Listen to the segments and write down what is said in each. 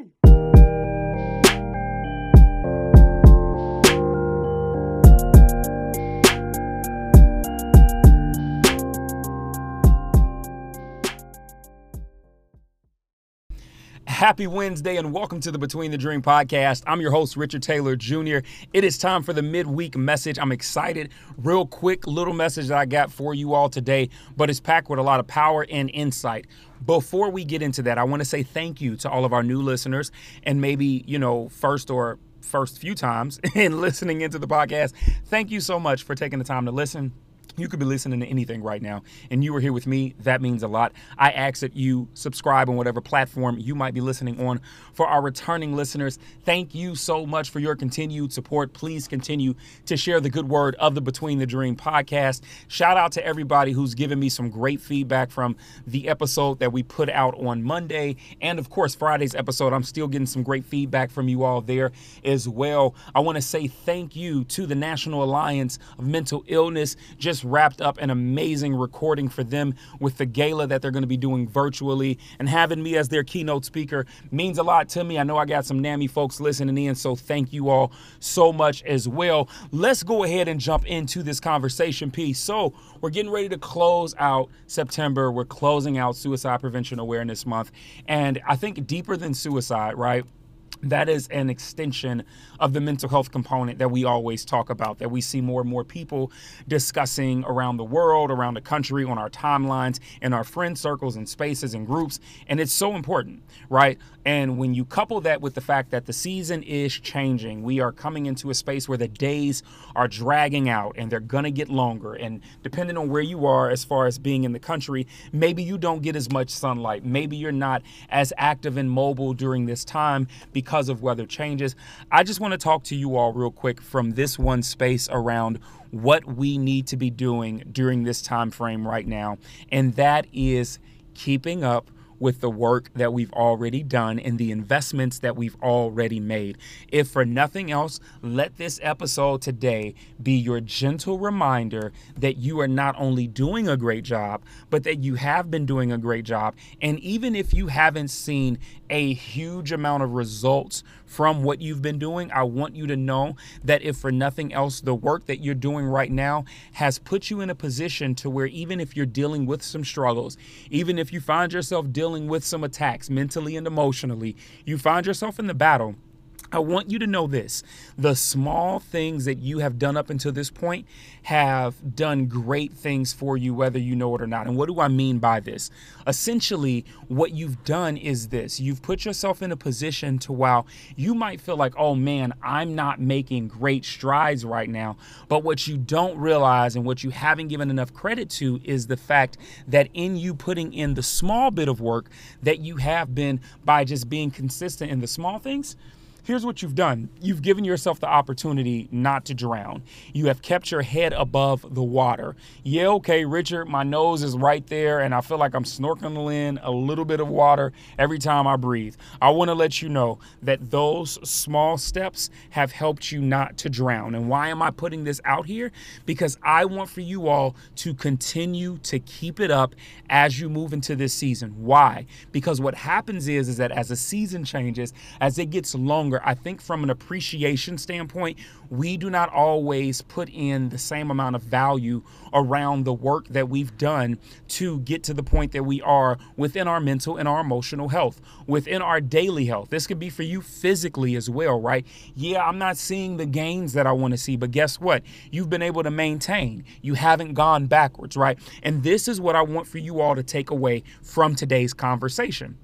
soon. Happy Wednesday and welcome to the Between the Dream podcast. I'm your host, Richard Taylor Jr. It is time for the midweek message. I'm excited. Real quick little message that I got for you all today, but it's packed with a lot of power and insight. Before we get into that, I want to say thank you to all of our new listeners and maybe, you know, first or first few times in listening into the podcast. Thank you so much for taking the time to listen you could be listening to anything right now, and you are here with me. That means a lot. I ask that you subscribe on whatever platform you might be listening on. For our returning listeners, thank you so much for your continued support. Please continue to share the good word of the Between the Dream podcast. Shout out to everybody who's given me some great feedback from the episode that we put out on Monday, and of course, Friday's episode. I'm still getting some great feedback from you all there as well. I want to say thank you to the National Alliance of Mental Illness. Just wrapped up an amazing recording for them with the gala that they're going to be doing virtually. And having me as their keynote speaker means a lot to me. I know I got some NAMI folks listening in, so thank you all so much as well. Let's go ahead and jump into this conversation piece. So, we're getting ready to close out September. We're closing out Suicide Prevention Awareness Month. And I think deeper than suicide, right? That is an extension of the mental health component that we always talk about, that we see more and more people discussing around the world, around the country, on our timelines, in our friend circles and spaces and groups. And it's so important, right? And when you couple that with the fact that the season is changing, we are coming into a space where the days are dragging out and they're going to get longer. And depending on where you are, as far as being in the country, maybe you don't get as much sunlight. Maybe you're not as active and mobile during this time because of weather changes. I just want to talk to you all real quick from this one space around what we need to be doing during this time frame right now. And that is keeping up with the work that we've already done and the investments that we've already made. If for nothing else, let this episode today be your gentle reminder that you are not only doing a great job, but that you have been doing a great job. And even if you haven't seen a huge amount of results from what you've been doing, I want you to know that if for nothing else, the work that you're doing right now has put you in a position to where even if you're dealing with some struggles, even if you find yourself dealing dealing with some attacks mentally and emotionally, you find yourself in the battle. I want you to know this the small things that you have done up until this point have done great things for you, whether you know it or not. And what do I mean by this? Essentially, what you've done is this you've put yourself in a position to while you might feel like, oh man, I'm not making great strides right now. But what you don't realize and what you haven't given enough credit to is the fact that in you putting in the small bit of work that you have been by just being consistent in the small things Here's what you've done you've given yourself the opportunity not to drown. You have kept your head above the water. Yeah, okay, Richard, my nose is right there, and I feel like I'm snorkeling in a little bit of water every time I breathe. I want to let you know that those small steps have helped you not to drown. And why am I putting this out here? Because I want for you all to continue to keep it up as you move into this season. Why? Because what happens is, is that as the season changes, as it gets longer, I think from an appreciation standpoint, we do not always put in the same amount of value around the work that we've done to get to the point that we are within our mental and our emotional health, within our daily health. This could be for you physically as well, right? Yeah, I'm not seeing the gains that I want to see, but guess what? You've been able to maintain. You haven't gone backwards, right? And this is what I want for you all to take away from today's conversation.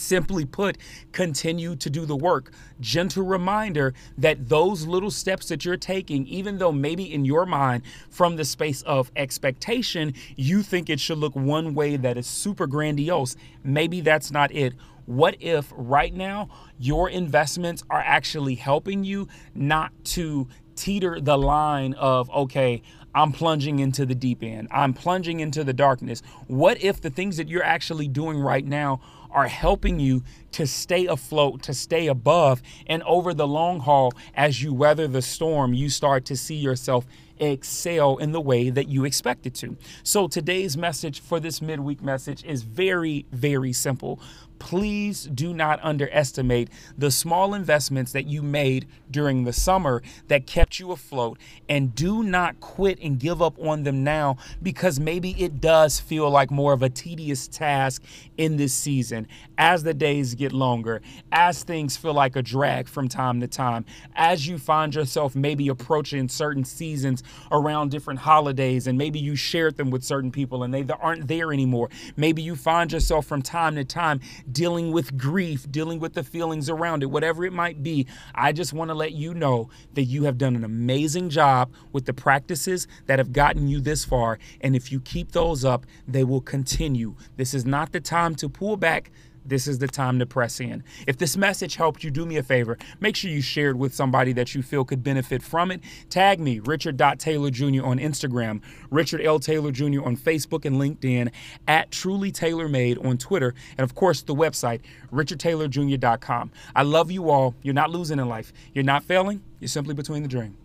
Simply put, continue to do the work. Gentle reminder that those little steps that you're taking, even though maybe in your mind, from the space of expectation, you think it should look one way that is super grandiose, maybe that's not it. What if right now your investments are actually helping you not to teeter the line of, okay, I'm plunging into the deep end, I'm plunging into the darkness? What if the things that you're actually doing right now are helping you to stay afloat, to stay above. And over the long haul, as you weather the storm, you start to see yourself excel in the way that you expect it to. So today's message for this midweek message is very, very simple please do not underestimate the small investments that you made during the summer that kept you afloat. And do not quit and give up on them now because maybe it does feel like more of a tedious task in this season as the days get longer, as things feel like a drag from time to time, as you find yourself maybe approaching certain seasons around different holidays, and maybe you shared them with certain people and they aren't there anymore. Maybe you find yourself from time to time dealing with grief, dealing with the feelings around it, whatever it might be, I just want to let you know that you have done an amazing job with the practices that have gotten you this far. And if you keep those up, they will continue. This is not the time to pull back this is the time to press in. If this message helped you, do me a favor. Make sure you share it with somebody that you feel could benefit from it. Tag me, Richard Taylor Jr. on Instagram, Richard L. Taylor Jr. on Facebook and LinkedIn, at Truly Tailor Made on Twitter, and of course the website, richardtaylorjr.com. I love you all. You're not losing in life. You're not failing. You're simply between the dream.